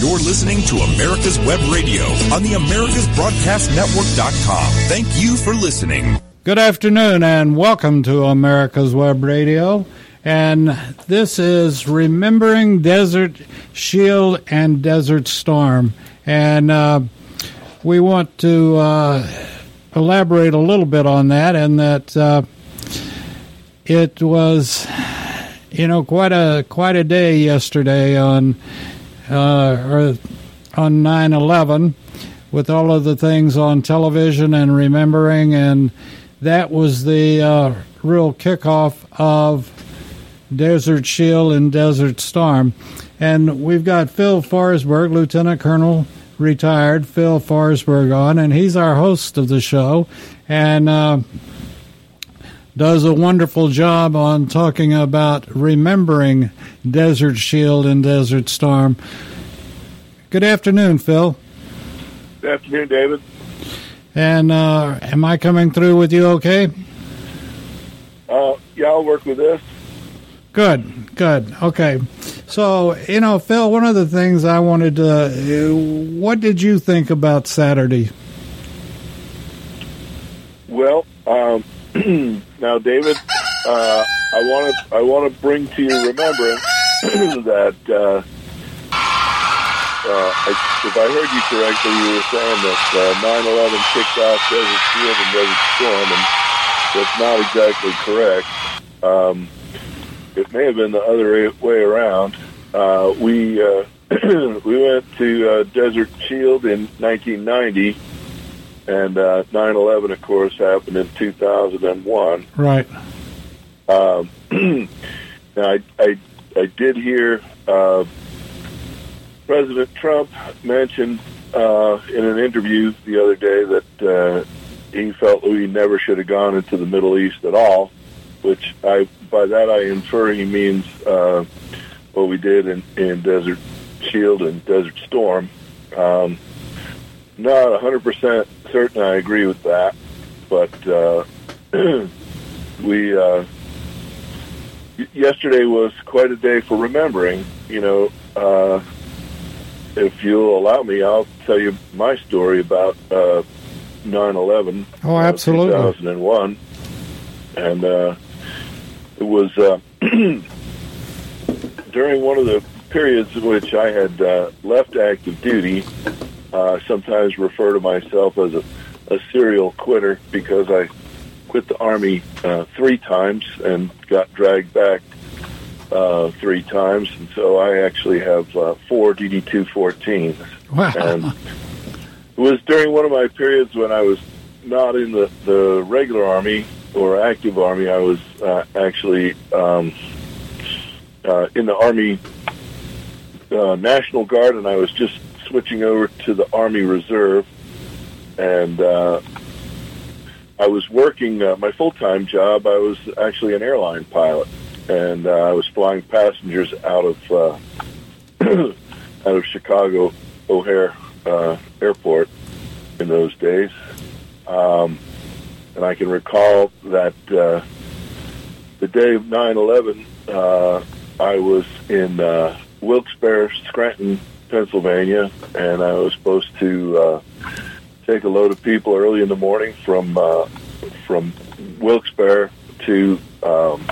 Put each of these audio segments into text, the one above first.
You're listening to America's Web Radio on the AmericasBroadcastNetwork.com. Thank you for listening. Good afternoon and welcome to America's Web Radio. And this is Remembering Desert Shield and Desert Storm. And uh, we want to uh, elaborate a little bit on that, and that uh, it was, you know, quite a quite a day yesterday on uh, on nine eleven, with all of the things on television and remembering, and that was the uh, real kickoff of Desert Shield and Desert Storm. And we've got Phil Forsberg, Lieutenant Colonel, retired, Phil Forsberg, on, and he's our host of the show and uh, does a wonderful job on talking about remembering Desert Shield and Desert Storm. Good afternoon, Phil. Good afternoon, David. And uh, am I coming through with you okay? Uh, yeah, I'll work with this. Good, good. Okay. So, you know, Phil, one of the things I wanted to, what did you think about Saturday? Well, um, now, David, uh, I want to I want to bring to your remembrance that uh, uh, I, if I heard you correctly, you were saying that uh, 9/11 kicked off Desert Shield and Desert Storm, and that's not exactly correct. Um, it may have been the other way around. Uh, we uh, we went to uh, Desert Shield in 1990, and uh, 9/11, of course, happened in 2001. Right. Um, now, I, I I did hear uh, President Trump mention uh, in an interview the other day that uh, he felt we never should have gone into the Middle East at all, which I by that I infer he means uh, what we did in, in Desert Shield and Desert Storm. Um, not 100% certain I agree with that, but uh, we uh, yesterday was quite a day for remembering. You know, uh, if you'll allow me, I'll tell you my story about uh, 9/11. Oh, absolutely. Uh, 2001, and uh, it was uh, during one of the periods in which I had uh, left active duty. Uh, sometimes refer to myself as a, a serial quitter because I quit the army uh, three times and got dragged back uh, three times, and so I actually have uh, four DD two fourteens. Wow. And it was during one of my periods when I was not in the the regular army or active army. I was uh, actually um, uh, in the army uh, National Guard, and I was just switching over to the Army Reserve, and uh, I was working uh, my full time job. I was actually an airline pilot, and uh, I was flying passengers out of uh, out of Chicago O'Hare uh, Airport in those days. Um, and I can recall that uh, the day of 9/11, uh, I was in uh, Wilkes-Barre, Scranton, Pennsylvania, and I was supposed to uh, take a load of people early in the morning from uh, from Wilkes-Barre to um,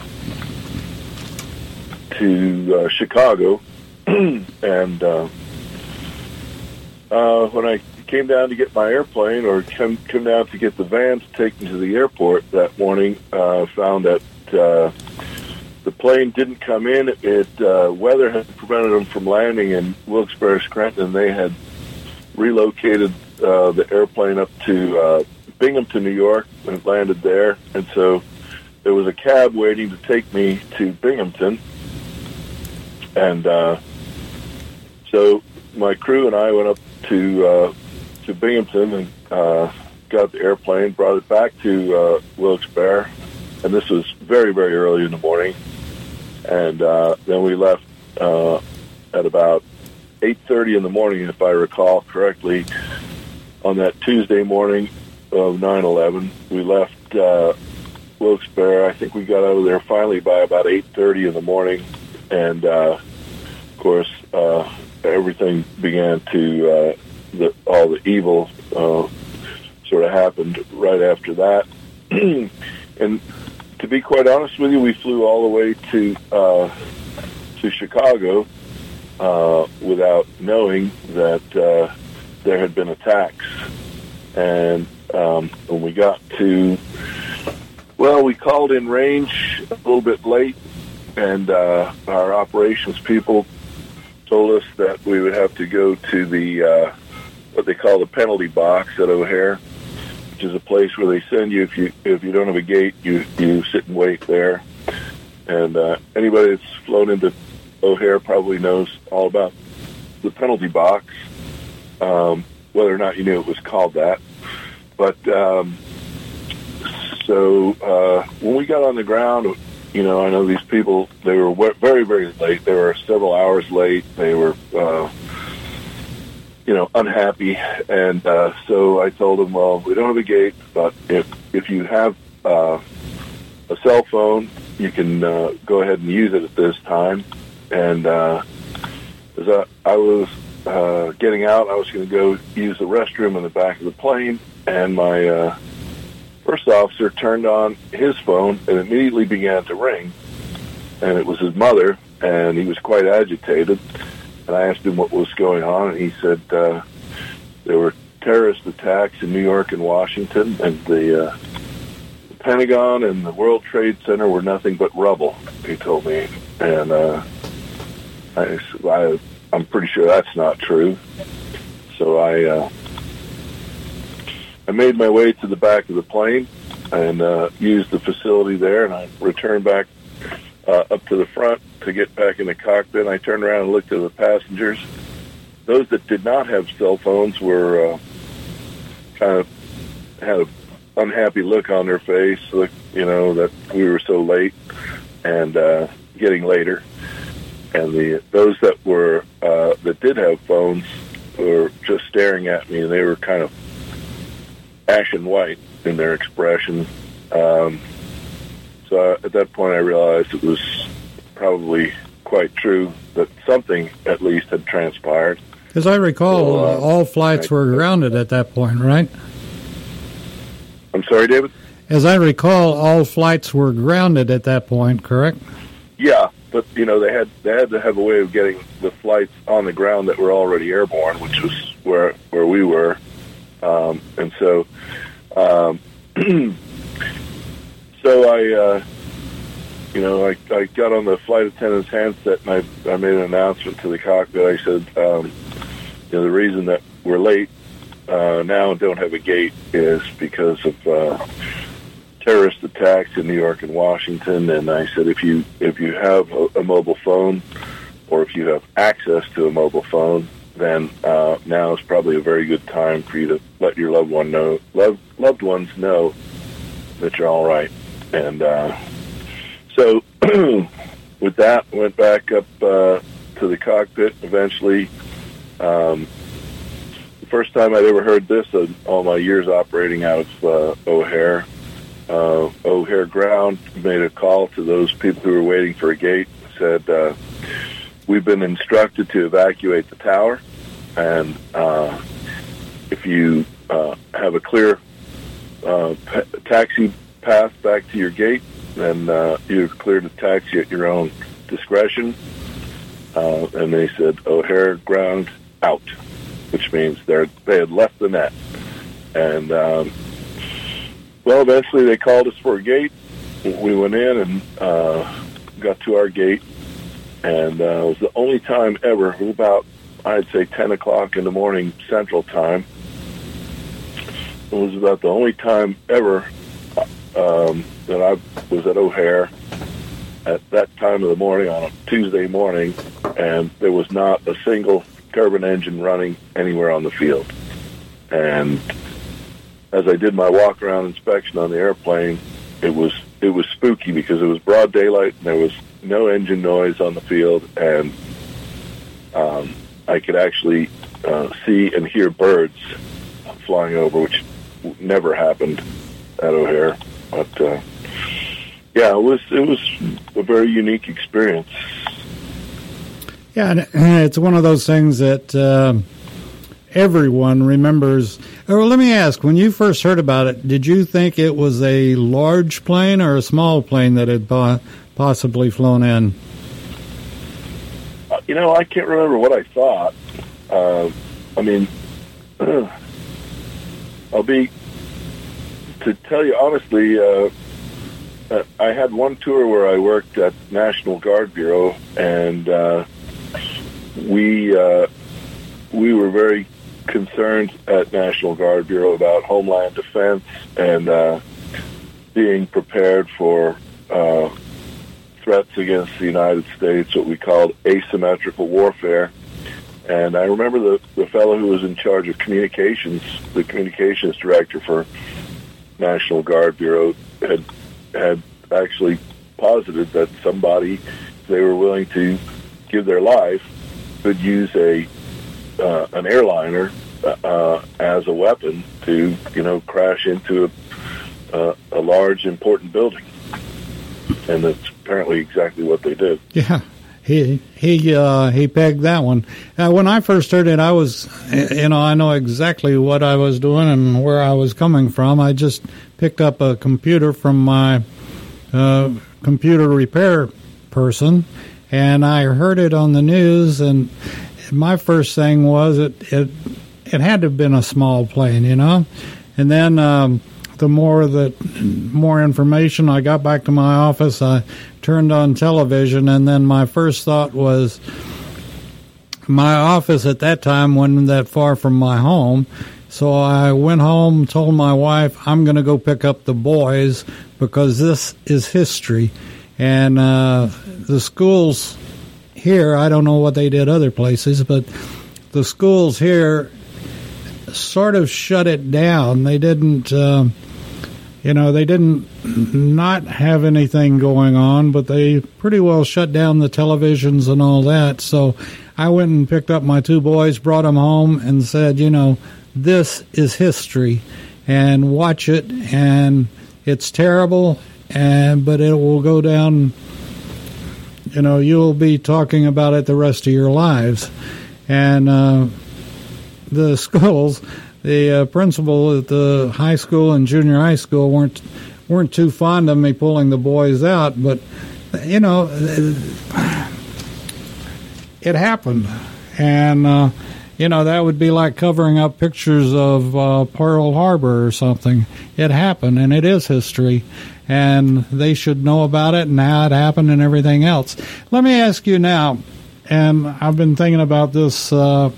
to uh, Chicago, and uh, uh, when I came down to get my airplane, or come come down to get the van to take me to the airport that morning, uh, found that. Uh, the plane didn't come in. It uh, weather had prevented them from landing in Wilkes-Barre, Scranton. They had relocated uh, the airplane up to uh, Binghamton, New York, and it landed there. And so there was a cab waiting to take me to Binghamton, and uh, so my crew and I went up to uh, to Binghamton and uh, got the airplane, brought it back to uh, Wilkes-Barre, and this was very very early in the morning and uh, then we left uh, at about 8.30 in the morning, if I recall correctly, on that Tuesday morning of 9-11. We left uh, Wilkes-Barre. I think we got out of there finally by about 8.30 in the morning. And, uh, of course, uh, everything began to uh, the, all the evil uh, sort of happened right after that. and to be quite honest with you, we flew all the way to uh, to Chicago uh, without knowing that uh, there had been attacks. And um, when we got to, well, we called in range a little bit late, and uh, our operations people told us that we would have to go to the uh, what they call the penalty box at O'Hare, which is a place where they send you if you if you don't have a gate, you you sit and wait there. And uh, anybody that's flown into O'Hare probably knows all about the penalty box, um, whether or not you knew it was called that. But um, so uh, when we got on the ground, you know, I know these people. They were very, very late. They were several hours late. They were, uh, you know, unhappy. And uh, so I told them, well, we don't have a gate, but if if you have uh, a cell phone, you can uh, go ahead and use it at this time. And uh, as I, I was uh, getting out, I was going to go use the restroom in the back of the plane, and my uh, first officer turned on his phone and immediately began to ring. And it was his mother, and he was quite agitated. And I asked him what was going on, and he said uh, there were terrorist attacks in New York and Washington, and the, uh, the Pentagon and the World Trade Center were nothing but rubble. He told me, and uh, I, I, I'm pretty sure that's not true. So I uh, I made my way to the back of the plane and uh, used the facility there, and I returned back uh, up to the front to get back in the cockpit. I turned around and looked at the passengers. Those that did not have cell phones were uh, kind of had an unhappy look on their face, look, you know, that we were so late and uh, getting later. And the those that were uh, that did have phones were just staring at me, and they were kind of ashen white in their expression. Um, so at that point, I realized it was probably quite true that something at least had transpired. As I recall, well, uh, all flights were grounded at that point, right? I'm sorry, David? As I recall, all flights were grounded at that point, correct? Yeah, but you know they had they had to have a way of getting the flights on the ground that were already airborne, which was where where we were. Um, and so, um, so I, uh, you know, I, I got on the flight attendant's handset and I, I made an announcement to the cockpit. I said, um, you know, the reason that we're late uh, now and don't have a gate is because of uh, terrorist attacks in New York and Washington. And I said, if you if you have a, a mobile phone or if you have access to a mobile phone, then uh, now is probably a very good time for you to let your loved one know, loved loved ones know that you're all right. And uh, so, with that, went back up uh, to the cockpit. Eventually, um, the first time I'd ever heard this in all my years operating out of uh, O'Hare. Uh, O'Hare Ground made a call to those people who were waiting for a gate. Said, uh, "We've been instructed to evacuate the tower." and uh, if you uh, have a clear uh, taxi path back to your gate, then uh, you're clear to taxi at your own discretion. Uh, and they said O'Hare ground out, which means they they had left the net. And um, well, eventually they called us for a gate. We went in and uh, got to our gate, and uh, it was the only time ever. It was about I'd say 10 o'clock in the morning Central Time. It was about the only time ever um, that I was at O'Hare at that time of the morning on a Tuesday morning, and there was not a single turbine engine running anywhere on the field. And as I did my walk around inspection on the airplane, it was it was spooky because it was broad daylight and there was no engine noise on the field, and um, I could actually uh, see and hear birds flying over, which never happened at O'Hare. But uh, yeah, it was it was a very unique experience. Yeah, and it's one of those things that uh, everyone remembers. Well, let me ask: When you first heard about it, did you think it was a large plane or a small plane that had possibly flown in? Uh, you know, I can't remember what I thought. Uh, I mean, I'll be to tell you honestly. Uh, uh, I had one tour where I worked at National Guard Bureau, and uh, we uh, we were very concerned at National Guard Bureau about Homeland Defense and uh, being prepared for uh, threats against the United States, what we called asymmetrical warfare. And I remember the, the fellow who was in charge of communications, the communications director for National Guard Bureau, had had actually posited that somebody, they were willing to give their life, could use a uh, an airliner uh, as a weapon to you know crash into a, uh, a large important building, and that's apparently exactly what they did. Yeah. He he uh, he pegged that one. Uh, when I first heard it, I was, you know, I know exactly what I was doing and where I was coming from. I just picked up a computer from my uh, computer repair person, and I heard it on the news, and my first thing was it it it had to have been a small plane, you know, and then. Um, the more that more information I got back to my office, I turned on television, and then my first thought was my office at that time wasn't that far from my home. So I went home, told my wife, I'm going to go pick up the boys because this is history. And uh, the schools here, I don't know what they did other places, but the schools here sort of shut it down. They didn't, uh, you know, they didn't not have anything going on, but they pretty well shut down the televisions and all that. So I went and picked up my two boys, brought them home, and said, you know, this is history, and watch it, and it's terrible, and but it will go down you know, you'll be talking about it the rest of your lives. And uh, the schools, the uh, principal at the high school and junior high school weren't weren't too fond of me pulling the boys out, but you know, it happened, and uh, you know that would be like covering up pictures of uh, Pearl Harbor or something. It happened, and it is history, and they should know about it and how it happened and everything else. Let me ask you now, and I've been thinking about this uh,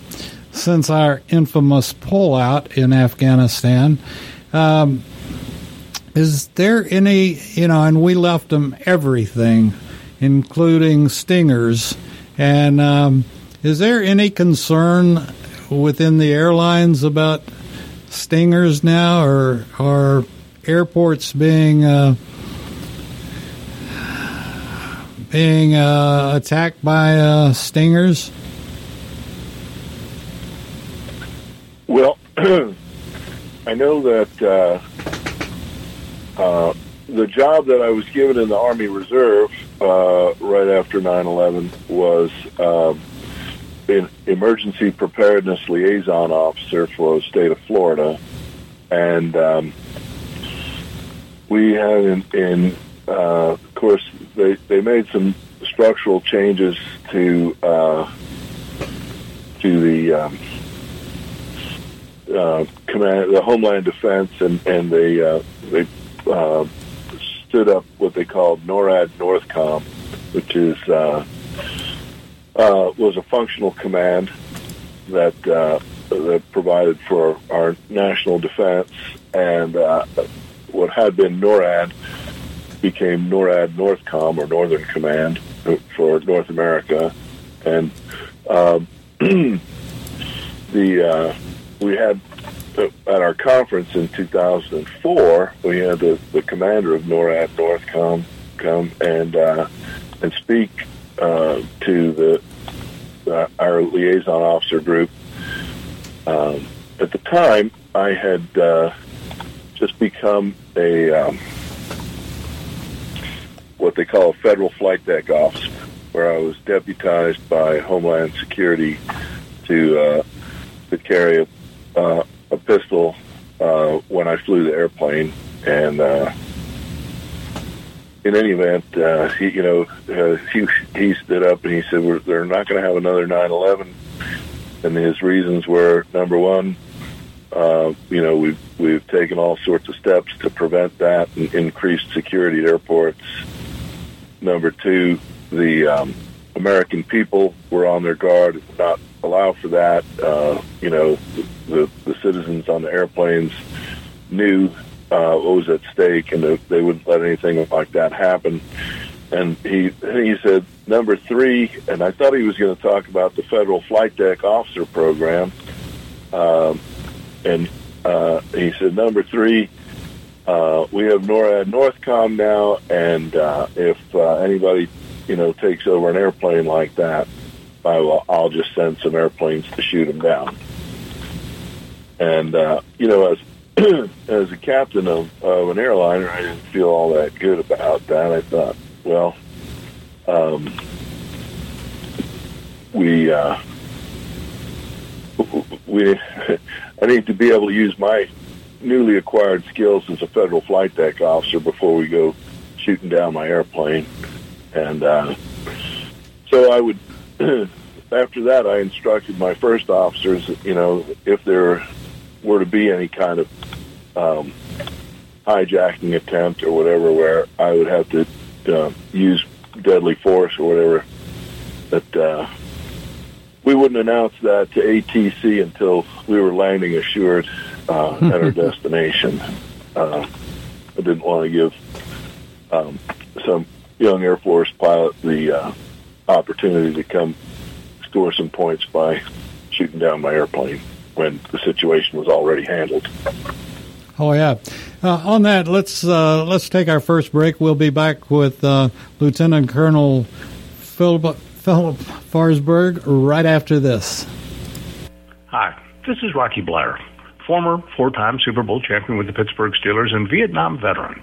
since our infamous pullout in Afghanistan. Um, is there any, you know, and we left them everything, including stingers, and um, is there any concern within the airlines about stingers now, or or airports being uh, being uh, attacked by uh, stingers? Well, I know that uh, uh, the job that I was given in the Army Reserve uh, right after 9/11 was um, an emergency preparedness liaison officer for the state of Florida, and um, we had in, in uh, of course they they made some structural changes to uh, to the um, uh, command, the Homeland Defense, and and they uh, they uh, stood up what they called NORAD Northcom, which is uh, uh, was a functional command that uh, that provided for our national defense, and uh, what had been NORAD became NORAD Northcom or Northern Command for North America, and um, the uh, we had at our conference in 2004, we had the, the commander of NORAD Northcom come and uh, and speak uh, to the uh, our liaison officer group. Um, at the time, I had uh, just become a um, what they call a federal flight deck officer, where I was deputized by Homeland Security to uh, to carry a, uh, a pistol uh, when I flew the airplane, and uh, in any event, uh, he you know uh, he he stood up and he said We're, they're not going to have another 9/11, and his reasons were number one, uh, you know we've we've taken all sorts of steps to prevent that and increased security at airports. Number two, the um, American people were on their guard, not allow for that. Uh, you know, the the citizens on the airplanes knew uh, what was at stake, and that they wouldn't let anything like that happen. And he he said number three, and I thought he was going to talk about the federal flight deck officer program. Um, and uh, he said number three, uh, we have NORAD Northcom now, and uh, if uh, anybody you know takes over an airplane like that, I'll just send some airplanes to shoot them down. And uh, you know, as as a captain of, of an airliner, I didn't feel all that good about that. I thought, well, um, we uh, we I need to be able to use my newly acquired skills as a federal flight deck officer before we go shooting down my airplane. And uh, so I would, after that, I instructed my first officers, you know, if there were to be any kind of um, hijacking attempt or whatever, where I would have to uh, use deadly force or whatever, that uh, we wouldn't announce that to ATC until we were landing assured uh, at our destination. Uh, I didn't want to give um, some young Air Force pilot the uh, opportunity to come score some points by shooting down my airplane when the situation was already handled. Oh yeah. Uh, on that, let's uh, let's take our first break. We'll be back with uh, Lieutenant Colonel Philip Philip Forsberg right after this. Hi, this is Rocky Bleier, former four-time Super Bowl champion with the Pittsburgh Steelers and Vietnam veteran.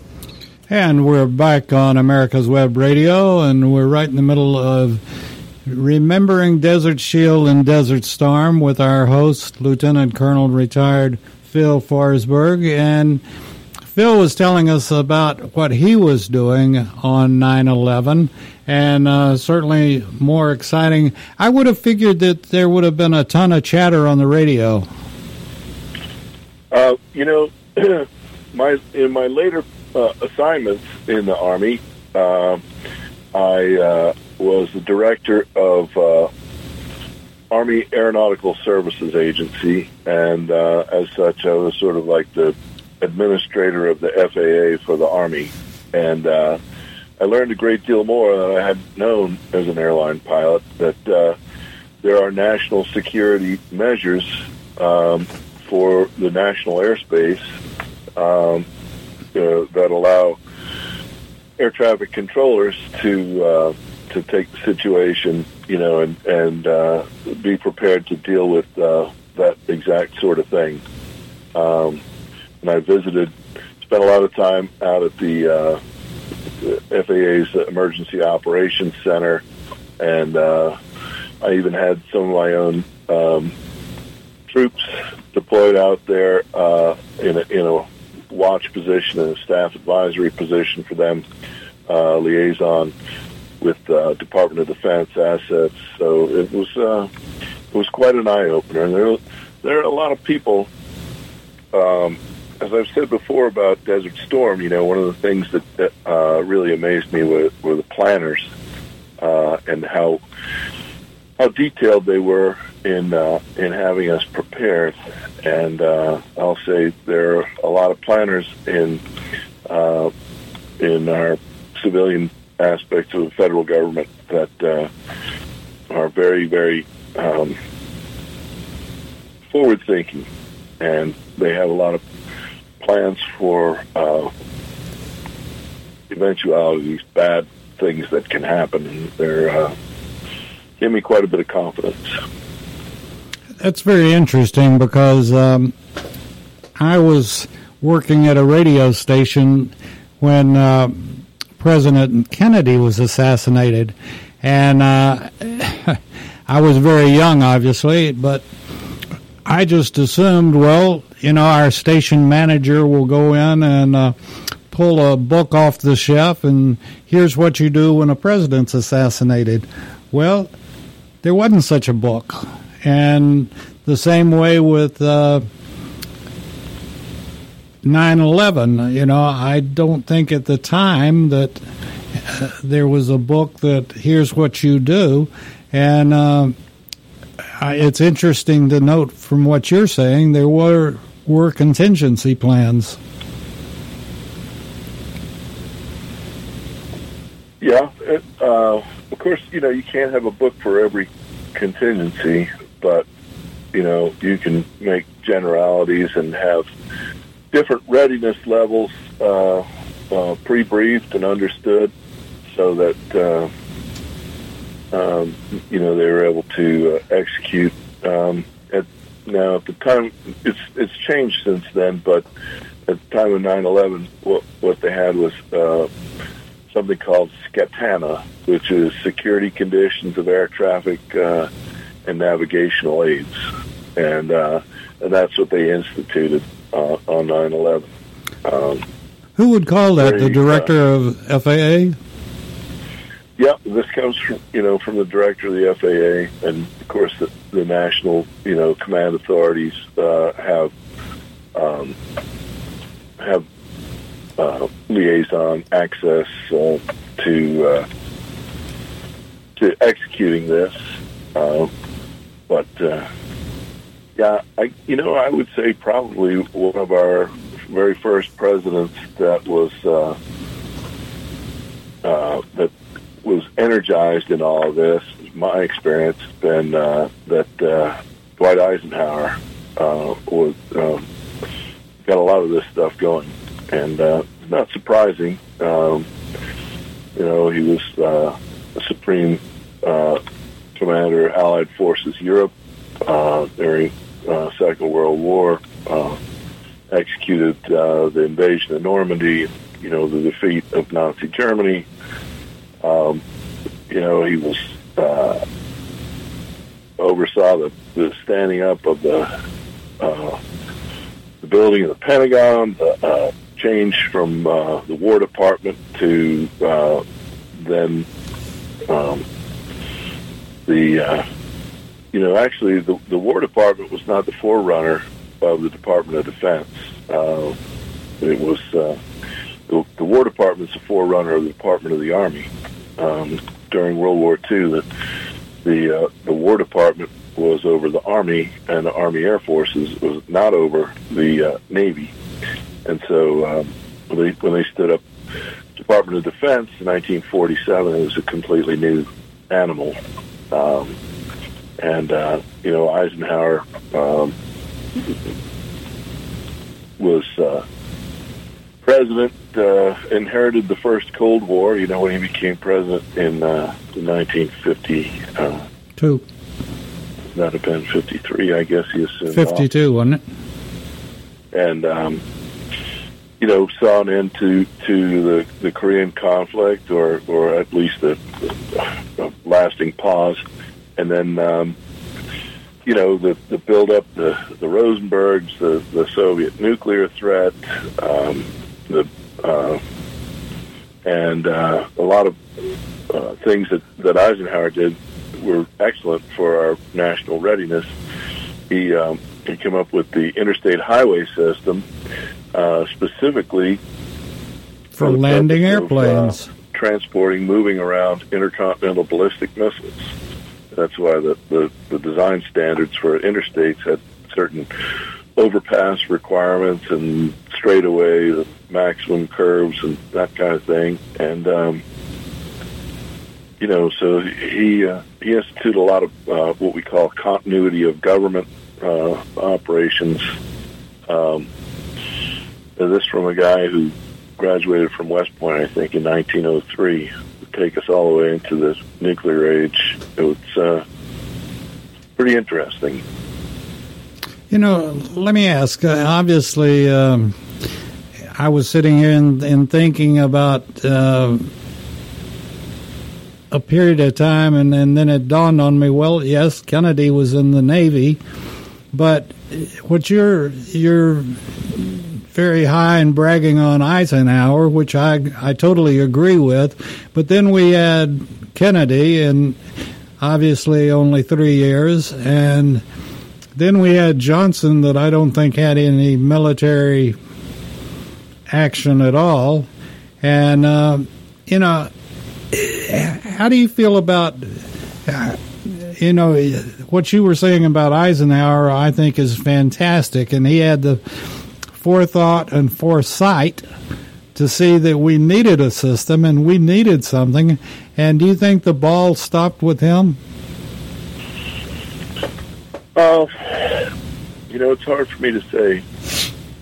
And we're back on America's Web Radio, and we're right in the middle of remembering Desert Shield and Desert Storm with our host, Lieutenant Colonel retired Phil Forsberg. And Phil was telling us about what he was doing on 9 11, and uh, certainly more exciting. I would have figured that there would have been a ton of chatter on the radio. Uh, you know, my in my later uh, assignments in the Army, uh, I uh, was the director of uh, Army Aeronautical Services Agency, and uh, as such, I was sort of like the administrator of the FAA for the Army, and uh, I learned a great deal more than I had known as an airline pilot. That uh, there are national security measures um, for the national airspace. Um, uh, that allow air traffic controllers to uh, to take the situation, you know, and and uh, be prepared to deal with uh, that exact sort of thing. Um, and I visited spent a lot of time out at the, uh, FAA's Emergency Operations Center, and uh, I even had some of my own um, troops deployed out there in, a, in a watch position and a staff advisory position for them, uh, liaison with uh, Department of Defense assets. So it was uh, it was quite an eye opener. And there there are a lot of people. Um, as I've said before about Desert Storm, you know, one of the things that, that uh, really amazed me were, were the planners uh, and how how detailed they were in uh, in having us prepared. And uh, I'll say there are a lot of planners in uh, in our civilian aspects of the federal government that uh, are very very um, forward thinking, and they have a lot of plans for uh, eventualities, bad things that can happen, and they're uh, give me quite a bit of confidence. That's very interesting because um, I was working at a radio station when uh, President Kennedy was assassinated, and uh, I was very young, obviously, but I just assumed, well, you know, our station manager will go in and uh, pull a book off the shelf, and here's what you do when a president's assassinated. Well, there wasn't such a book. And the same way with uh, 9/11, you know, I don't think at the time that uh, there was a book that here's what you do, and uh, it's interesting to note from what you're saying there were were contingency plans. Yeah, it, uh, of course, you know you can't have a book for every contingency, but you know you can make generalities and have different readiness levels uh, uh, pre-briefed and understood, so that uh, um, you know they were able to uh, execute. Um, at, now, at the time, it's it's changed since then, but at the time of 9/11, what what they had was uh, something called SCATANA, which is Security Conditions of Air Traffic uh, and Navigational Aids, and uh, and that's what they instituted uh, on 9/11. Um, Who would call that? The director of FAA? yeah, this comes from you know from the director of the FAA, and of course the, the national you know command authorities uh, have um, have uh, liaison access uh, to uh, to executing this. But uh, yeah, I you know I would say probably one of our very first presidents that was uh, uh, that was energized in all of this. My experience has been uh, that uh, Dwight Eisenhower uh, was um, got a lot of this stuff going, and uh, not surprising. Um, you know, he was uh, a supreme uh, commander, Allied Forces Europe uh, during uh, Second World War. Uh, executed uh, the invasion of Normandy. You know, the defeat of Nazi Germany. Um, you know, he was uh, oversaw the, the standing up of the uh, the building of the Pentagon, the change from the War Department to then um, the uh, you know actually the, the War Department was not the forerunner of the Department of Defense. Uh, it was uh, the, the War Department's the forerunner of the Department of the Army. Um, during World War II, that the uh, the War Department was over the Army, and the Army Air Forces was not over the uh, Navy. And so um, when, they, when they stood up Department of Defense in 1947, it was a completely new animal. Um, and uh, you know Eisenhower um, was uh, president, uh, inherited the first Cold War. You know when he became president in, uh, in 1950. Uh, Two. have been 53, I guess he assumed. 52, wasn't it? And um, you know, saw an end to the, the Korean conflict, or or at least a, a lasting pause, and then. Um, you know the the build up, the the Rosenbergs, the the Soviet nuclear threat, um, the uh, and uh, a lot of uh, things that that Eisenhower did were excellent for our national readiness. He um, he came up with the interstate highway system, uh, specifically for the landing purpose of, airplanes. uh, transporting, moving around intercontinental ballistic missiles. That's why the, the, the design standards for interstates had certain overpass requirements and straightaway, maximum curves, and that kind of thing. And um, you know, so he uh, he instituted a lot of uh, what we call continuity of government uh, operations. Um, this from a guy who graduated from West Point, I think, in 1903. Would take us all the way into the nuclear age. It was uh, pretty interesting. You know, let me ask. Uh, obviously, um, I was sitting here and, and thinking about uh, a period of time, and, and then it dawned on me. Well, yes, Kennedy was in the Navy, but what you're you're very high and bragging on Eisenhower, which I I totally agree with. But then we had Kennedy, and obviously only three years, and then we had Johnson, that I don't think had any military action at all, and uh, you know, how do you feel about? Uh, you know what you were saying about Eisenhower, I think is fantastic, and he had the forethought and foresight to see that we needed a system and we needed something. And do you think the ball stopped with him? Uh, you know, it's hard for me to say.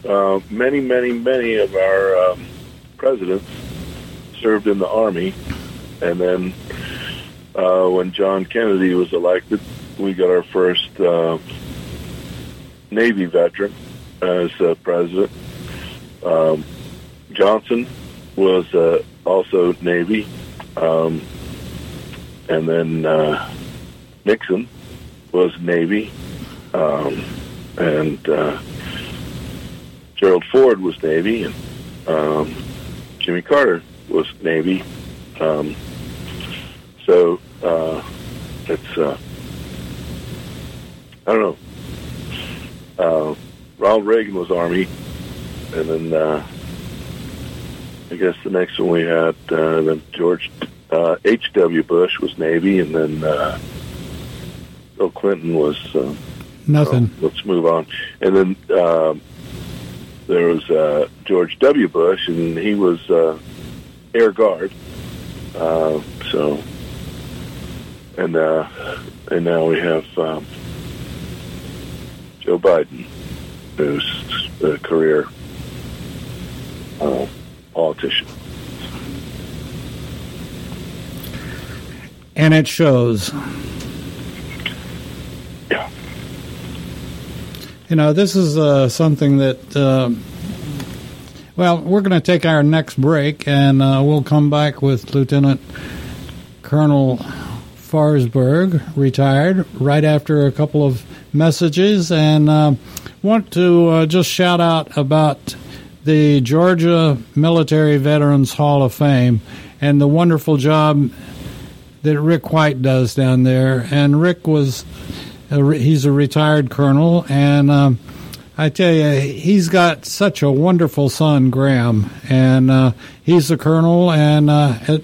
Uh, many, many, many of our um, presidents served in the Army, and then uh, when John Kennedy was elected, we got our first uh, Navy veteran as uh, president. Um, Johnson was uh, also Navy, um, and then uh, Nixon was Navy, um, and uh, Gerald Ford was Navy, and um, Jimmy Carter was Navy. Um, so uh, it's uh, I don't know. Uh, Ronald Reagan was Army, and then uh, I guess the next one we had uh, then George uh, H. W. Bush was Navy, and then uh, Bill Clinton was uh, Nothing. let's move on. And then um, there was uh, George W. Bush, and he was uh, Air Guard. Uh, so, and uh, and now we have um, Joe Biden, a career uh, politician. and it shows. Yeah. You know, this is uh, something that. Uh, well, we're going to take our next break, and uh, we'll come back with Lieutenant Colonel Forsberg, retired, right after a couple of messages, and uh, want to uh, just shout out about the Georgia Military Veterans Hall of Fame and the wonderful job that Rick White does down there. And Rick was, a, he's a retired colonel, and um, I tell you, he's got such a wonderful son, Graham, and uh, he's a colonel and uh, at,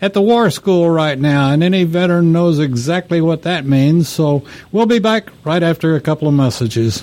at the war school right now, and any veteran knows exactly what that means. So we'll be back right after a couple of messages.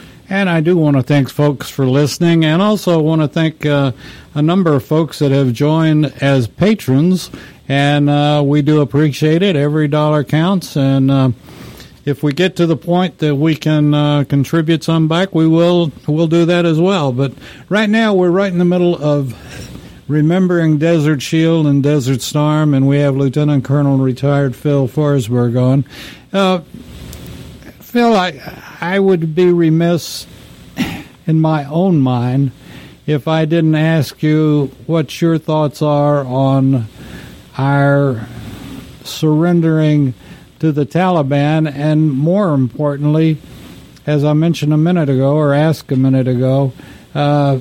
And I do want to thank folks for listening, and also want to thank uh, a number of folks that have joined as patrons. And uh, we do appreciate it. Every dollar counts, and uh, if we get to the point that we can uh, contribute some back, we will. We'll do that as well. But right now, we're right in the middle of remembering Desert Shield and Desert Storm, and we have Lieutenant Colonel retired Phil Forsberg on. Uh, Phil, I I would be remiss in my own mind if I didn't ask you what your thoughts are on our surrendering to the Taliban, and more importantly, as I mentioned a minute ago or asked a minute ago, uh,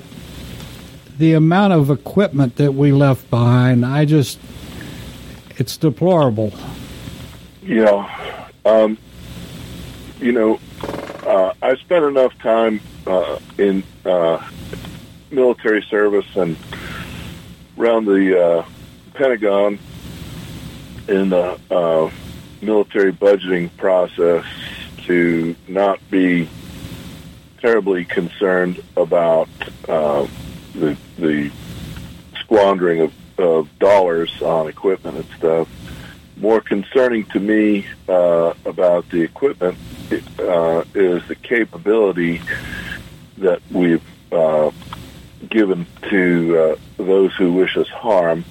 the amount of equipment that we left behind. I just, it's deplorable. Yeah. Um, you know, uh, I spent enough time uh, in uh, military service and around the uh, Pentagon in the uh, military budgeting process to not be terribly concerned about uh, the the squandering of, of dollars on equipment and stuff. More concerning to me about the equipment uh, is the capability that we've uh, given to uh, those who wish us harm.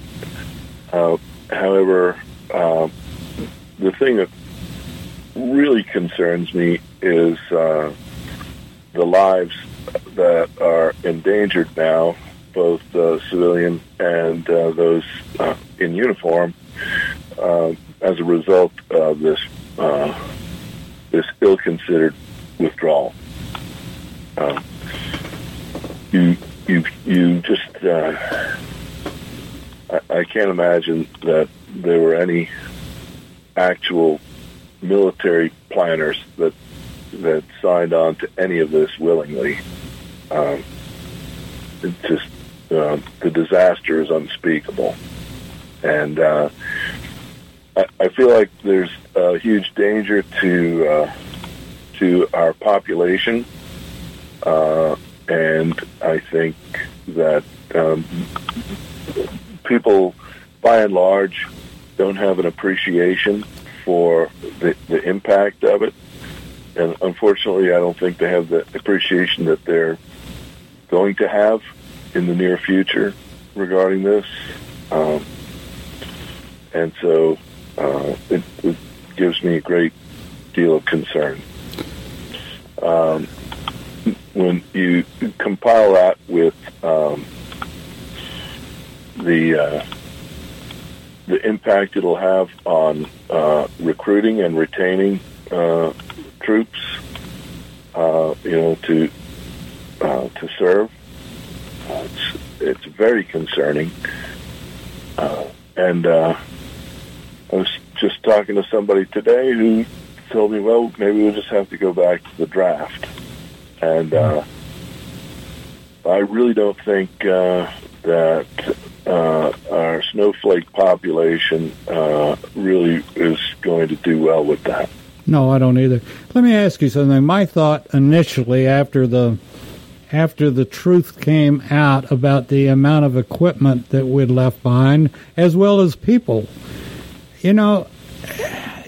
Uh, however, uh, the thing that really concerns me is uh, the lives that are endangered now, both civilian and those in uniform, as a result of this uh, this ill-considered withdrawal. Um, you you you just uh, I, I can't imagine that there were any actual military planners that that signed on to any of this willingly. Um, just uh, the disaster is unspeakable, and uh, I, I feel like there's a huge danger to uh, to our population, uh, and I think that um, people, by and large, don't have an appreciation for the, the impact of it and unfortunately, I don't think they have the appreciation that they're going to have in the near future regarding this. Um, and so uh, it, it, gives me a great deal of concern. Um, when you compile that with um, the uh, the impact it'll have on uh, recruiting and retaining uh, troops, uh, you know, to uh, to serve. Uh, it's, it's very concerning. And I was just talking to somebody today who told me, well, maybe we'll just have to go back to the draft. And uh, I really don't think uh, that uh, our snowflake population uh, really is going to do well with that. No, I don't either. Let me ask you something. My thought initially after the after the truth came out about the amount of equipment that we'd left behind, as well as people, you know,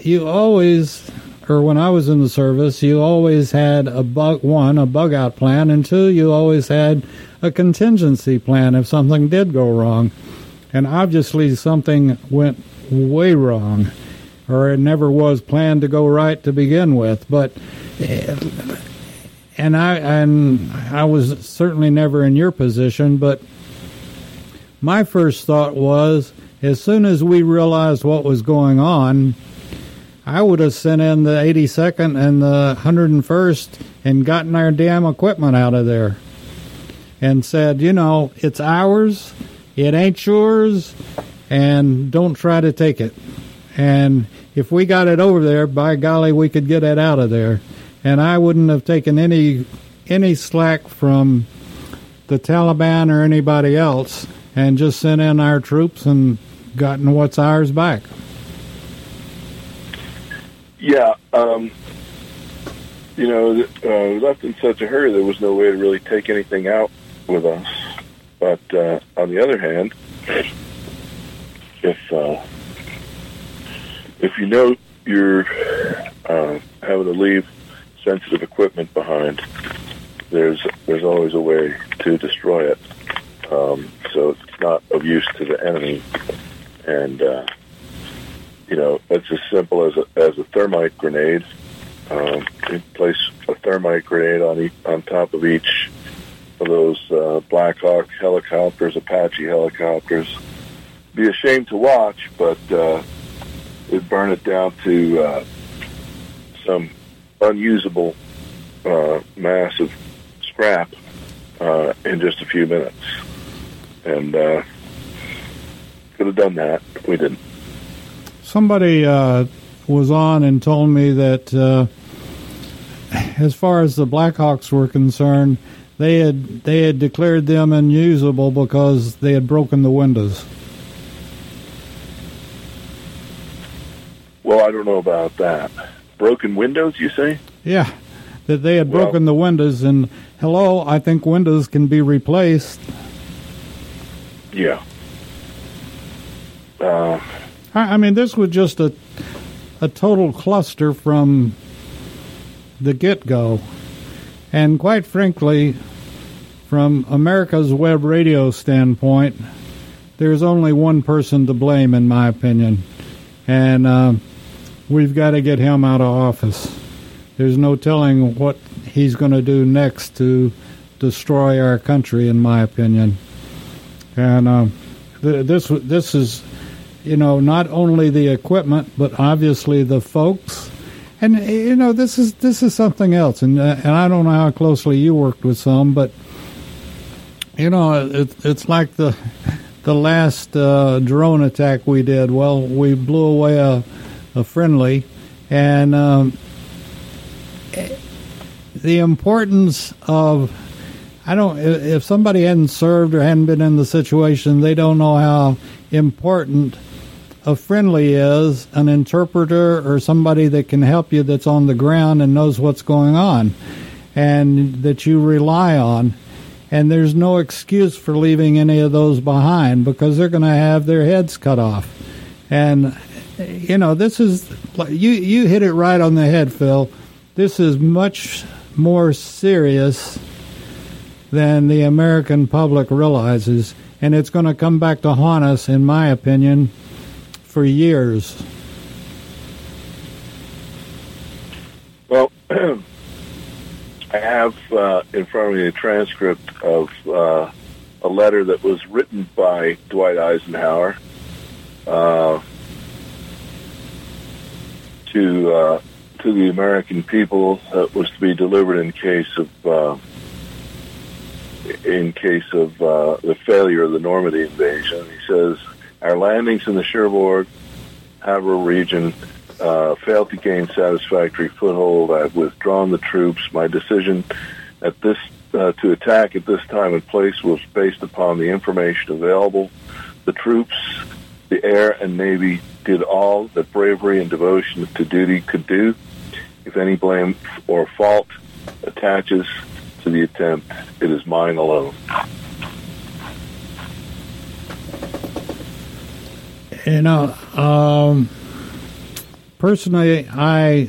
you always, or when I was in the service, you always had a bug one, a bug out plan, and two, you always had a contingency plan if something did go wrong, and obviously something went way wrong or it never was planned to go right to begin with. But eh, and I and I was certainly never in your position, but my first thought was as soon as we realized what was going on, I would have sent in the 82nd and the 101st and gotten our damn equipment out of there. and said, you know, it's ours, it ain't yours, and don't try to take it. And if we got it over there, by golly, we could get it out of there. And I wouldn't have taken any any slack from the Taliban or anybody else, and just sent in our troops and gotten what's ours back. Yeah, um, you know, uh, left in such a hurry, there was no way to really take anything out with us. But uh, on the other hand, if uh, if you know you're uh, having to leave sensitive equipment behind, there's there's always a way to destroy it. Um, so it's not of use to the enemy, and uh, you know it's as simple as a, as a thermite grenade. Um, you place a thermite grenade on e- on top of each of those uh, Black Hawk helicopters, Apache helicopters. Be a shame to watch, but uh, it'd burn it down to uh, some unusable uh, mass of scrap uh, in just a few minutes. And uh, could have done that. We didn't. Somebody uh, was on and told me that uh, as far as the Blackhawks were concerned, they had they had declared them unusable because they had broken the windows. Well, I don't know about that. Broken windows, you say? Yeah, that they had Well- broken the windows, and hello, I think windows can be replaced. Yeah. Uh, I, mean, this was just a a total cluster from the get go, and quite frankly, from America's web radio standpoint, there's only one person to blame, in my opinion, and uh, we've got to get him out of office. There's no telling what he's going to do next to destroy our country, in my opinion. And uh, th- this this is, you know, not only the equipment, but obviously the folks. And you know, this is this is something else. And uh, and I don't know how closely you worked with some, but you know, it, it's like the the last uh, drone attack we did. Well, we blew away a, a friendly, and um, the importance of I don't if if somebody hadn't served or hadn't been in the situation, they don't know how important a friendly is, an interpreter or somebody that can help you that's on the ground and knows what's going on and that you rely on. And there's no excuse for leaving any of those behind because they're going to have their heads cut off. And you know, this is you you hit it right on the head, Phil. This is much more serious than the American public realizes, and it's going to come back to haunt us, in my opinion, for years. well, I have uh, in front of me a transcript of uh, a letter that was written by Dwight Eisenhower uh, to uh, to the American people that was to be delivered in case of uh, in case of uh, the failure of the Normandy invasion. He says our landings in the Cherbourg Havre region uh, failed to gain satisfactory foothold. I've withdrawn the troops. My decision at this uh, to attack at this time and place was based upon the information available. The troops, the air and navy did all that bravery and devotion to duty could do. If any blame or fault attaches to the attempt, it is mine alone. You know, um, personally, I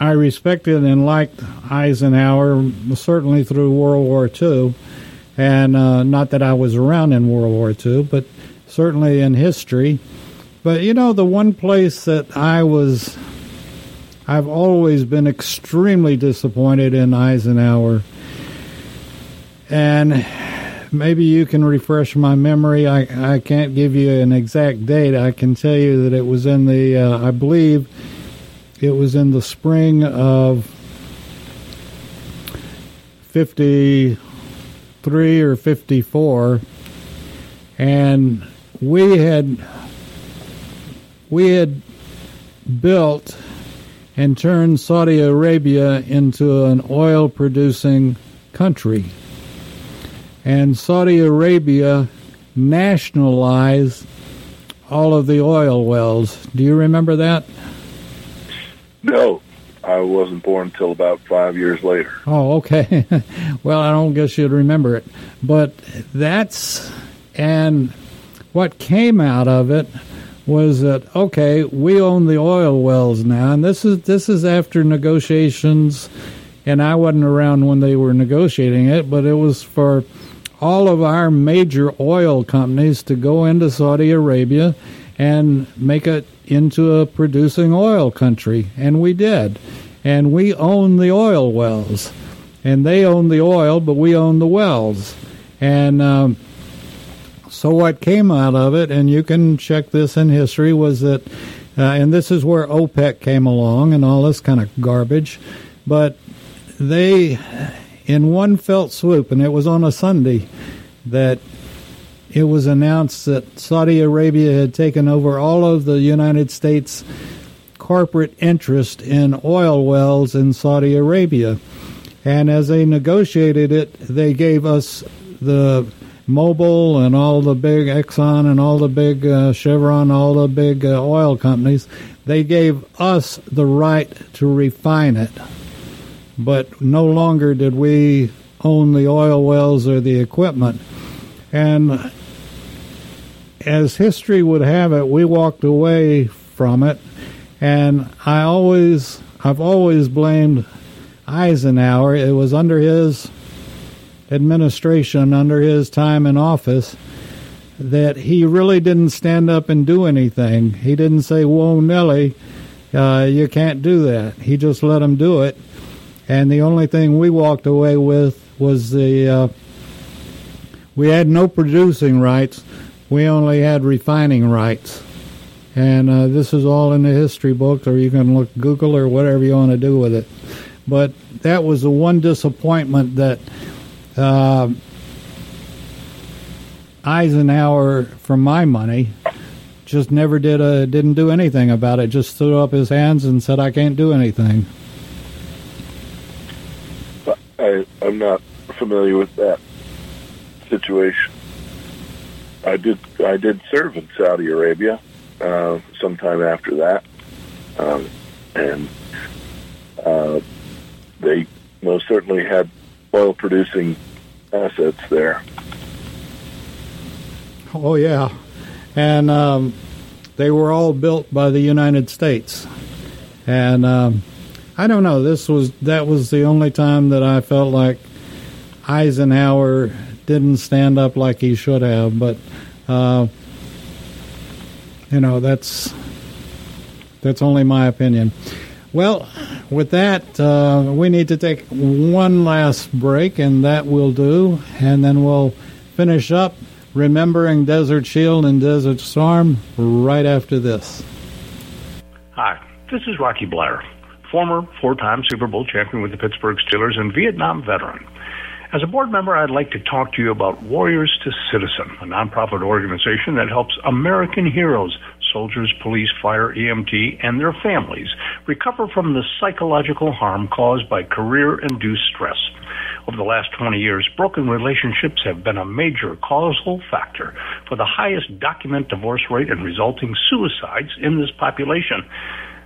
I respected and liked Eisenhower certainly through World War II, and uh, not that I was around in World War II, but certainly in history. But you know, the one place that I was, I've always been extremely disappointed in Eisenhower, and maybe you can refresh my memory. I, I can't give you an exact date. I can tell you that it was in the, uh, I believe, it was in the spring of 53 or 54, and we had we had built and turned Saudi Arabia into an oil producing country. And Saudi Arabia nationalized all of the oil wells. Do you remember that? No, I wasn't born until about five years later. Oh, okay. well, I don't guess you'd remember it. But that's, and what came out of it was that okay, we own the oil wells now, and this is this is after negotiations, and I wasn't around when they were negotiating it, but it was for all of our major oil companies to go into Saudi Arabia and make it into a producing oil country, and we did, and we own the oil wells, and they own the oil, but we own the wells, and. Um, so what came out of it, and you can check this in history, was that, uh, and this is where OPEC came along and all this kind of garbage, but they, in one felt swoop, and it was on a Sunday, that it was announced that Saudi Arabia had taken over all of the United States corporate interest in oil wells in Saudi Arabia. And as they negotiated it, they gave us the Mobil and all the big Exxon and all the big uh, Chevron, all the big uh, oil companies, they gave us the right to refine it. But no longer did we own the oil wells or the equipment. And as history would have it, we walked away from it. And I always, I've always blamed Eisenhower. It was under his administration under his time in office that he really didn't stand up and do anything. He didn't say, Whoa, Nelly, uh, you can't do that. He just let him do it. And the only thing we walked away with was the uh, we had no producing rights, we only had refining rights. And uh, this is all in the history books, or you can look Google or whatever you want to do with it. But that was the one disappointment that uh, Eisenhower, for my money, just never did a didn't do anything about it. Just threw up his hands and said, "I can't do anything." I, I'm not familiar with that situation. I did I did serve in Saudi Arabia uh, sometime after that, um, and uh, they most certainly had oil producing assets there. Oh yeah, and um, they were all built by the United States, and um, I don't know. This was that was the only time that I felt like Eisenhower didn't stand up like he should have, but uh, you know that's that's only my opinion. Well, with that, uh, we need to take one last break, and that will do. And then we'll finish up remembering Desert Shield and Desert Storm right after this. Hi, this is Rocky Bleier, former four time Super Bowl champion with the Pittsburgh Steelers and Vietnam veteran. As a board member, I'd like to talk to you about Warriors to Citizen, a nonprofit organization that helps American heroes soldiers, police, fire, EMT, and their families recover from the psychological harm caused by career induced stress. Over the last 20 years, broken relationships have been a major causal factor for the highest document divorce rate and resulting suicides in this population.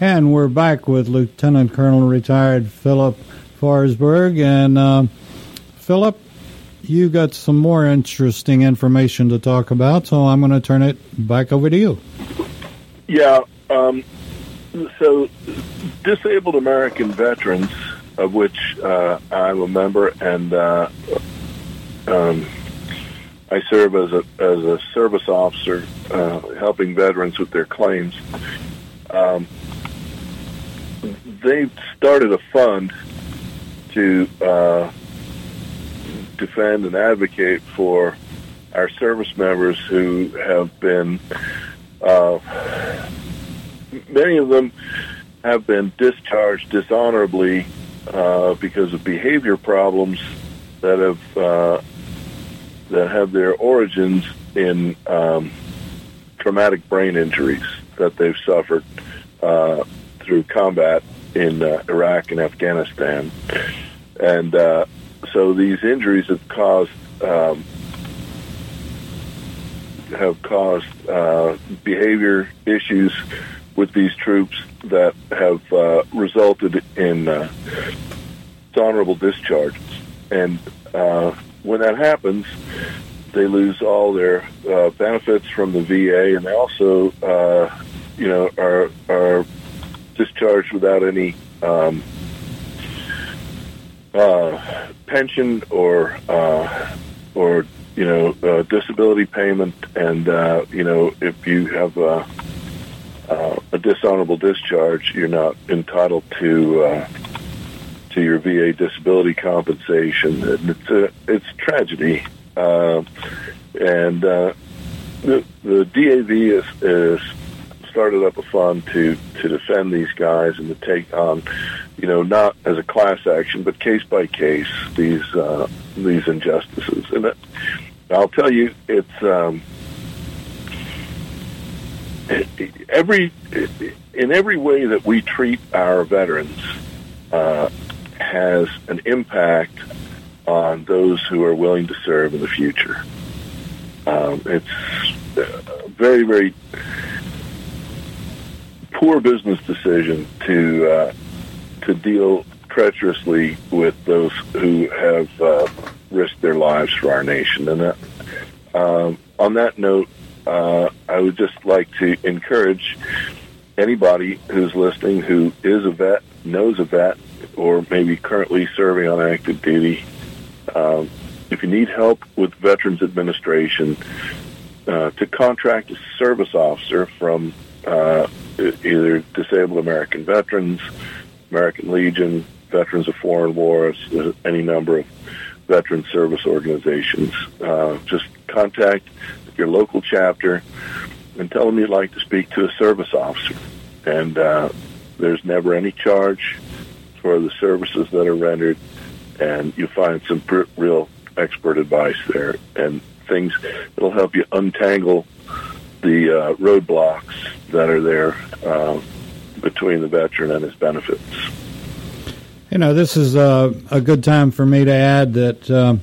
And we're back with Lieutenant Colonel retired Philip Forsberg. And uh, Philip, you got some more interesting information to talk about, so I'm going to turn it back over to you. Yeah. Um, so, disabled American veterans, of which uh, I'm a member, and uh, um, I serve as a as a service officer, uh, helping veterans with their claims. Um, they've started a fund to uh, defend and advocate for our service members who have been, uh, many of them have been discharged dishonorably uh, because of behavior problems that have uh, that have their origins in um, traumatic brain injuries that they've suffered uh, through combat in uh, Iraq and Afghanistan, and uh, so these injuries have caused um, have caused uh, behavior issues with these troops that have uh, resulted in uh, dishonorable discharges, and uh, when that happens, they lose all their benefits from the VA, and they also, you know, are are discharged without any um, uh, pension or uh, or you know uh, disability payment, and uh, you know if you have a, uh, a dishonorable discharge, you're not entitled to uh, to your VA disability compensation. It's a it's a tragedy, and the the DAV is, is started up a fund to to defend these guys and to take on, you know, not as a class action but case by case these uh, these injustices. And it, I'll tell you, it's um, every in every way that we treat our veterans uh, has an impact on those who are willing to serve in the future. Um, it's a very, very poor business decision to uh, to deal treacherously with those who have uh, risked their lives for our nation. And that, um, on that note, uh, I would just like to encourage anybody who's listening who is a vet, knows a vet, or maybe currently serving on active duty. Um, if you need help with Veterans Administration, uh, to contract a service officer from uh, either Disabled American Veterans, American Legion, Veterans of Foreign Wars, any number of veteran service organizations. Uh, just contact your local chapter and tell them you'd like to speak to a service officer. And uh, there's never any charge for the services that are rendered, and you find some pr- real expert advice there and things that'll help you untangle the uh, roadblocks that are there uh, between the veteran and his benefits. You know, this is a, a good time for me to add that uh,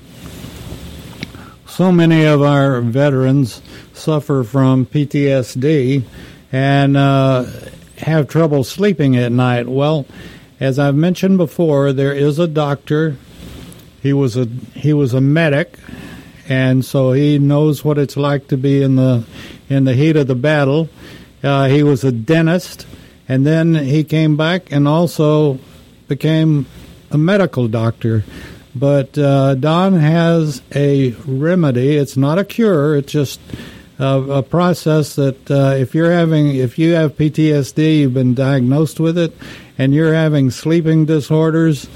so many of our veterans suffer from PTSD and uh, have trouble sleeping at night. Well, as I've mentioned before, there is a doctor. He was a he was a medic, and so he knows what it's like to be in the in the heat of the battle. Uh, he was a dentist, and then he came back and also became a medical doctor. But uh, Don has a remedy. It's not a cure. It's just a, a process that uh, if you're having, if you have PTSD, you've been diagnosed with it, and you're having sleeping disorders,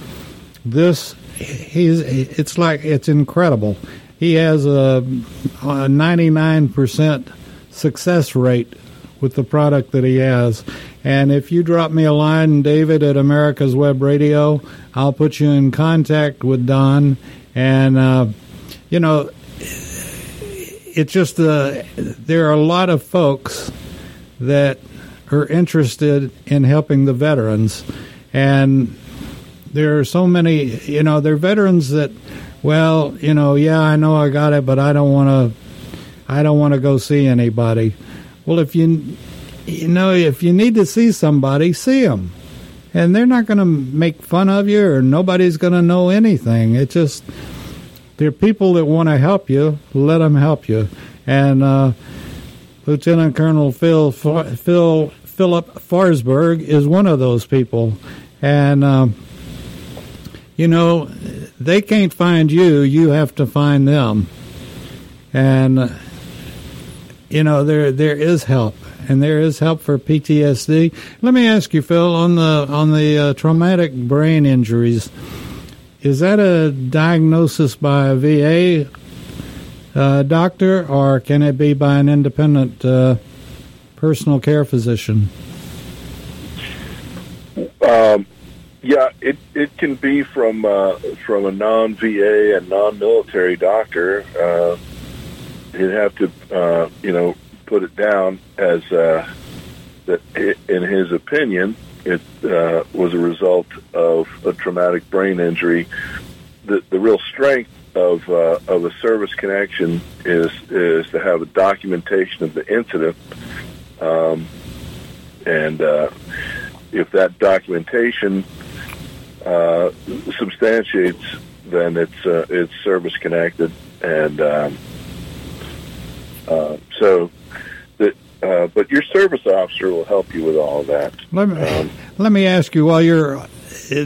this he's it's like it's incredible. He has a, a 99% success rate with the product that he has. And if you drop me a line, David at America's Web Radio, I'll put you in contact with Don. And, uh, you know, it's just uh, there are a lot of folks that are interested in helping the veterans. And there are so many, you know, there are veterans that well, you know, yeah, I know I got it, but I don't want to. I don't want to go see anybody. Well, if you, you know, if you need to see somebody, see them, and they're not going to make fun of you, or nobody's going to know anything. It's just there are people that want to help you. Let them help you, and uh, Lieutenant Colonel Phil Phil Philip Forsberg is one of those people, and. Um, you know, they can't find you, you have to find them. And you know, there there is help and there is help for PTSD. Let me ask you, Phil, on the on the uh, traumatic brain injuries, is that a diagnosis by a VA uh, doctor, or can it be by an independent uh, personal care physician? Um, yeah, it it can be from uh, from a non VA and non military doctor. Uh, you'd have to uh, you know put it down as uh, that in his opinion it uh, was a result of a traumatic brain injury. The the real strength of uh, of a service connection is is to have a documentation of the incident, um, and uh, if that documentation uh, substantiates, then it's uh, it's service connected, and um, uh, so that. Uh, but your service officer will help you with all of that. Let me um, let me ask you while you're uh,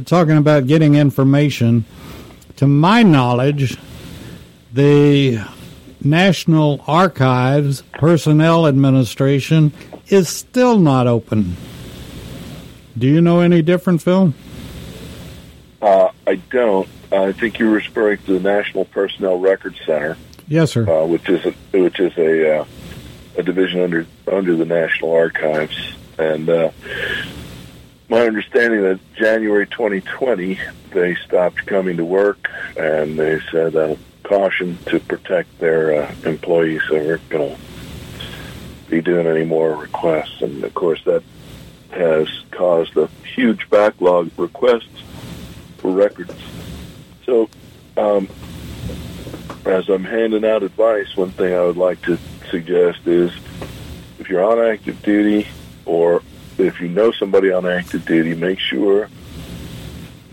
talking about getting information. To my knowledge, the National Archives Personnel Administration is still not open. Do you know any different, Phil? I don't. I think you're referring to the National Personnel Records Center. Yes, sir. Uh, which is a, which is a uh, a division under under the National Archives, and uh, my understanding that January 2020 they stopped coming to work, and they said uh, caution to protect their uh, employees, so we're going to be doing any more requests, and of course that has caused a huge backlog of requests for records. So, um, as I'm handing out advice, one thing I would like to suggest is if you're on active duty or if you know somebody on active duty, make sure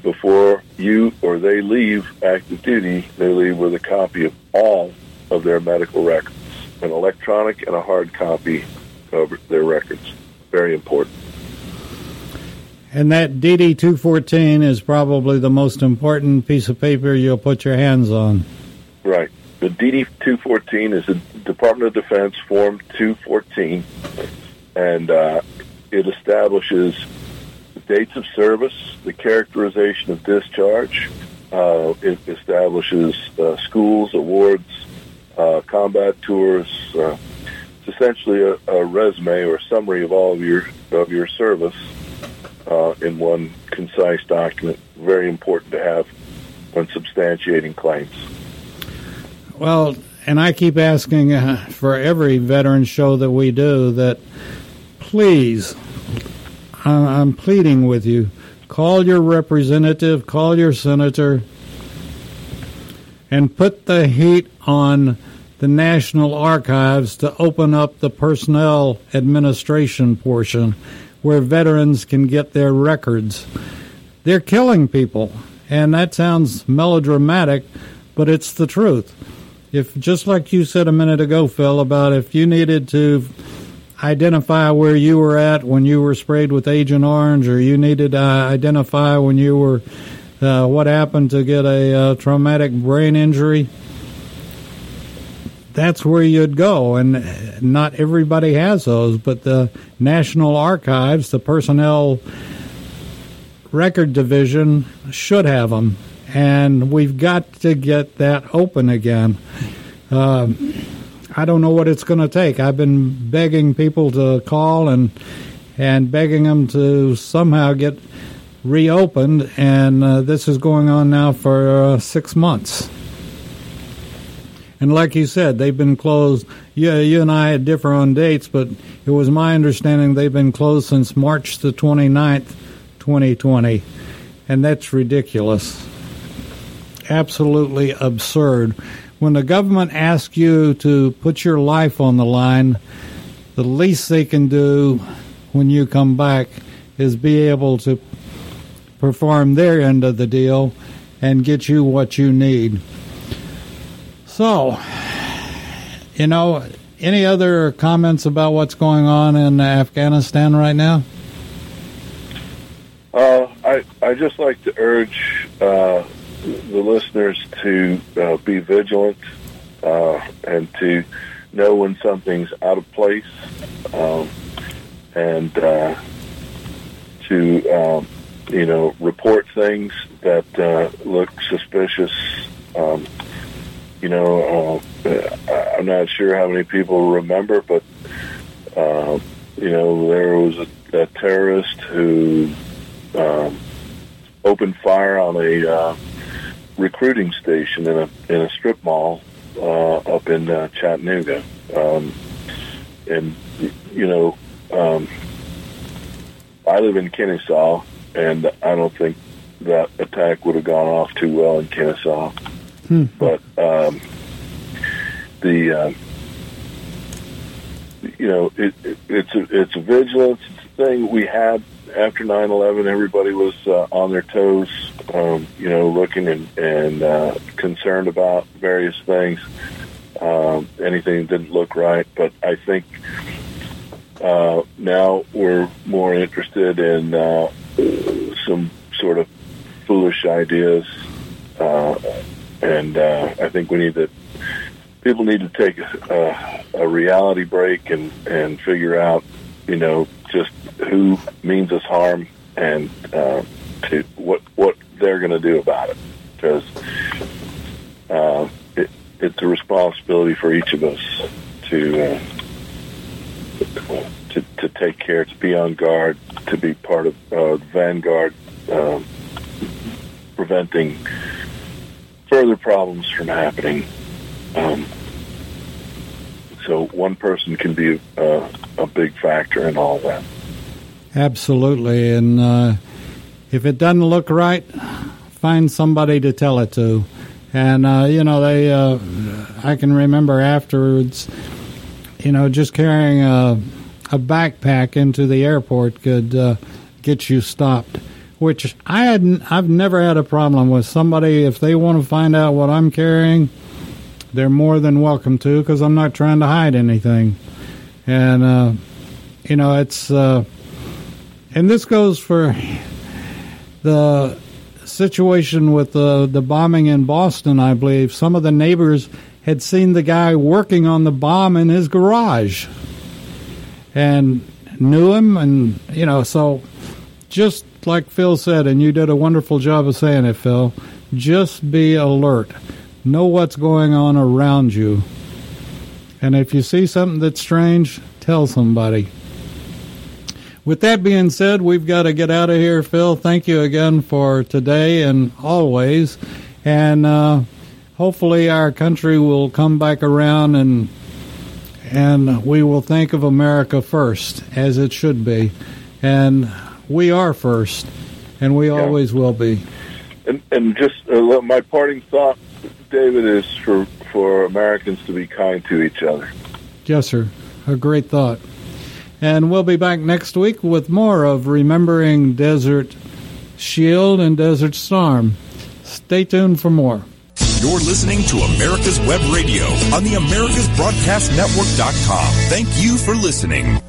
before you or they leave active duty, they leave with a copy of all of their medical records, an electronic and a hard copy of their records. Very important. And that DD 214 is probably the most important piece of paper you'll put your hands on. Right. The DD 214 is the Department of Defense Form 214, and uh, it establishes the dates of service, the characterization of discharge, uh, it establishes uh, schools, awards, uh, combat tours. Uh, it's essentially a, a resume or summary of all of your of your service uh, in one concise document. Very important to have when substantiating claims. Well, and I keep asking uh, for every veteran show that we do that please, I'm pleading with you, call your representative, call your senator, and put the heat on the National Archives to open up the personnel administration portion where veterans can get their records. They're killing people, and that sounds melodramatic, but it's the truth. If just like you said a minute ago, Phil, about if you needed to identify where you were at when you were sprayed with Agent Orange, or you needed to identify when you were uh, what happened to get a uh, traumatic brain injury, that's where you'd go. And not everybody has those, but the National Archives, the Personnel Record Division, should have them. And we've got to get that open again. Uh, I don't know what it's going to take. I've been begging people to call and and begging them to somehow get reopened, and uh, this is going on now for uh, six months. And like you said, they've been closed. Yeah, you and I differ on dates, but it was my understanding they've been closed since March the 29th, 2020. And that's ridiculous. absolutely absurd. When the government asks you to put your life on the line, the least they can do when you come back is be able to perform their end of the deal and get you what you need. So, you know, any other comments about what's going on in Afghanistan right now? Uh, I I just like to urge uh, the listeners to uh, be vigilant uh, and to know when something's out of place, um, and uh, to um, you know report things that uh, look suspicious. Um, you know, uh, I'm not sure how many people remember, but uh, you know there was a, a terrorist who um, opened fire on a uh, recruiting station in a in a strip mall uh, up in uh, Chattanooga, um, and you know, um, I live in Kennesaw, and I don't think that attack would have gone off too well in Kennesaw, Hmm. but um, the uh, you know it, it, it's a it's a vigilance thing we had after 9/11. Everybody was uh, on their toes, um, you know, looking and and uh, concerned about various things. Um, anything didn't look right, but I think uh, now we're more interested in uh, some sort of foolish ideas, uh, and uh, I think we need to. People need to take a, a reality break and and figure out, you know, just who means us harm and uh, to what what they're going to do about it, because uh, it, it's a responsibility for each of us to. Uh, to, to take care, to be on guard, to be part of uh, vanguard, um, preventing further problems from happening. Um, so one person can be uh, a big factor in all that. Absolutely, and uh, if it doesn't look right, find somebody to tell it to. And uh, you know, they, uh, I can remember afterwards, you know, just carrying a, a backpack into the airport could uh, get you stopped. Which I hadn't, I've never had a problem with somebody if they want to find out what I'm carrying, they're more than welcome to because I'm not trying to hide anything. And uh, you know, it's. Uh, and this goes for the situation with the the bombing in Boston. I believe some of the neighbors had seen the guy working on the bomb in his garage and knew him, and you know, so just like Phil said, and you did a wonderful job of saying it, Phil. Just be alert. Know what's going on around you. And if you see something that's strange, tell somebody. With that being said, we've got to get out of here, Phil. Thank you again for today and always. And uh, hopefully, our country will come back around and and we will think of America first, as it should be. And we are first, and we always will be. And, and just uh, my parting thought, David, is for, for Americans to be kind to each other. Yes, sir. A great thought. And we'll be back next week with more of Remembering Desert Shield and Desert Storm. Stay tuned for more. You're listening to America's Web Radio on the AmericasBroadcastNetwork.com. Thank you for listening.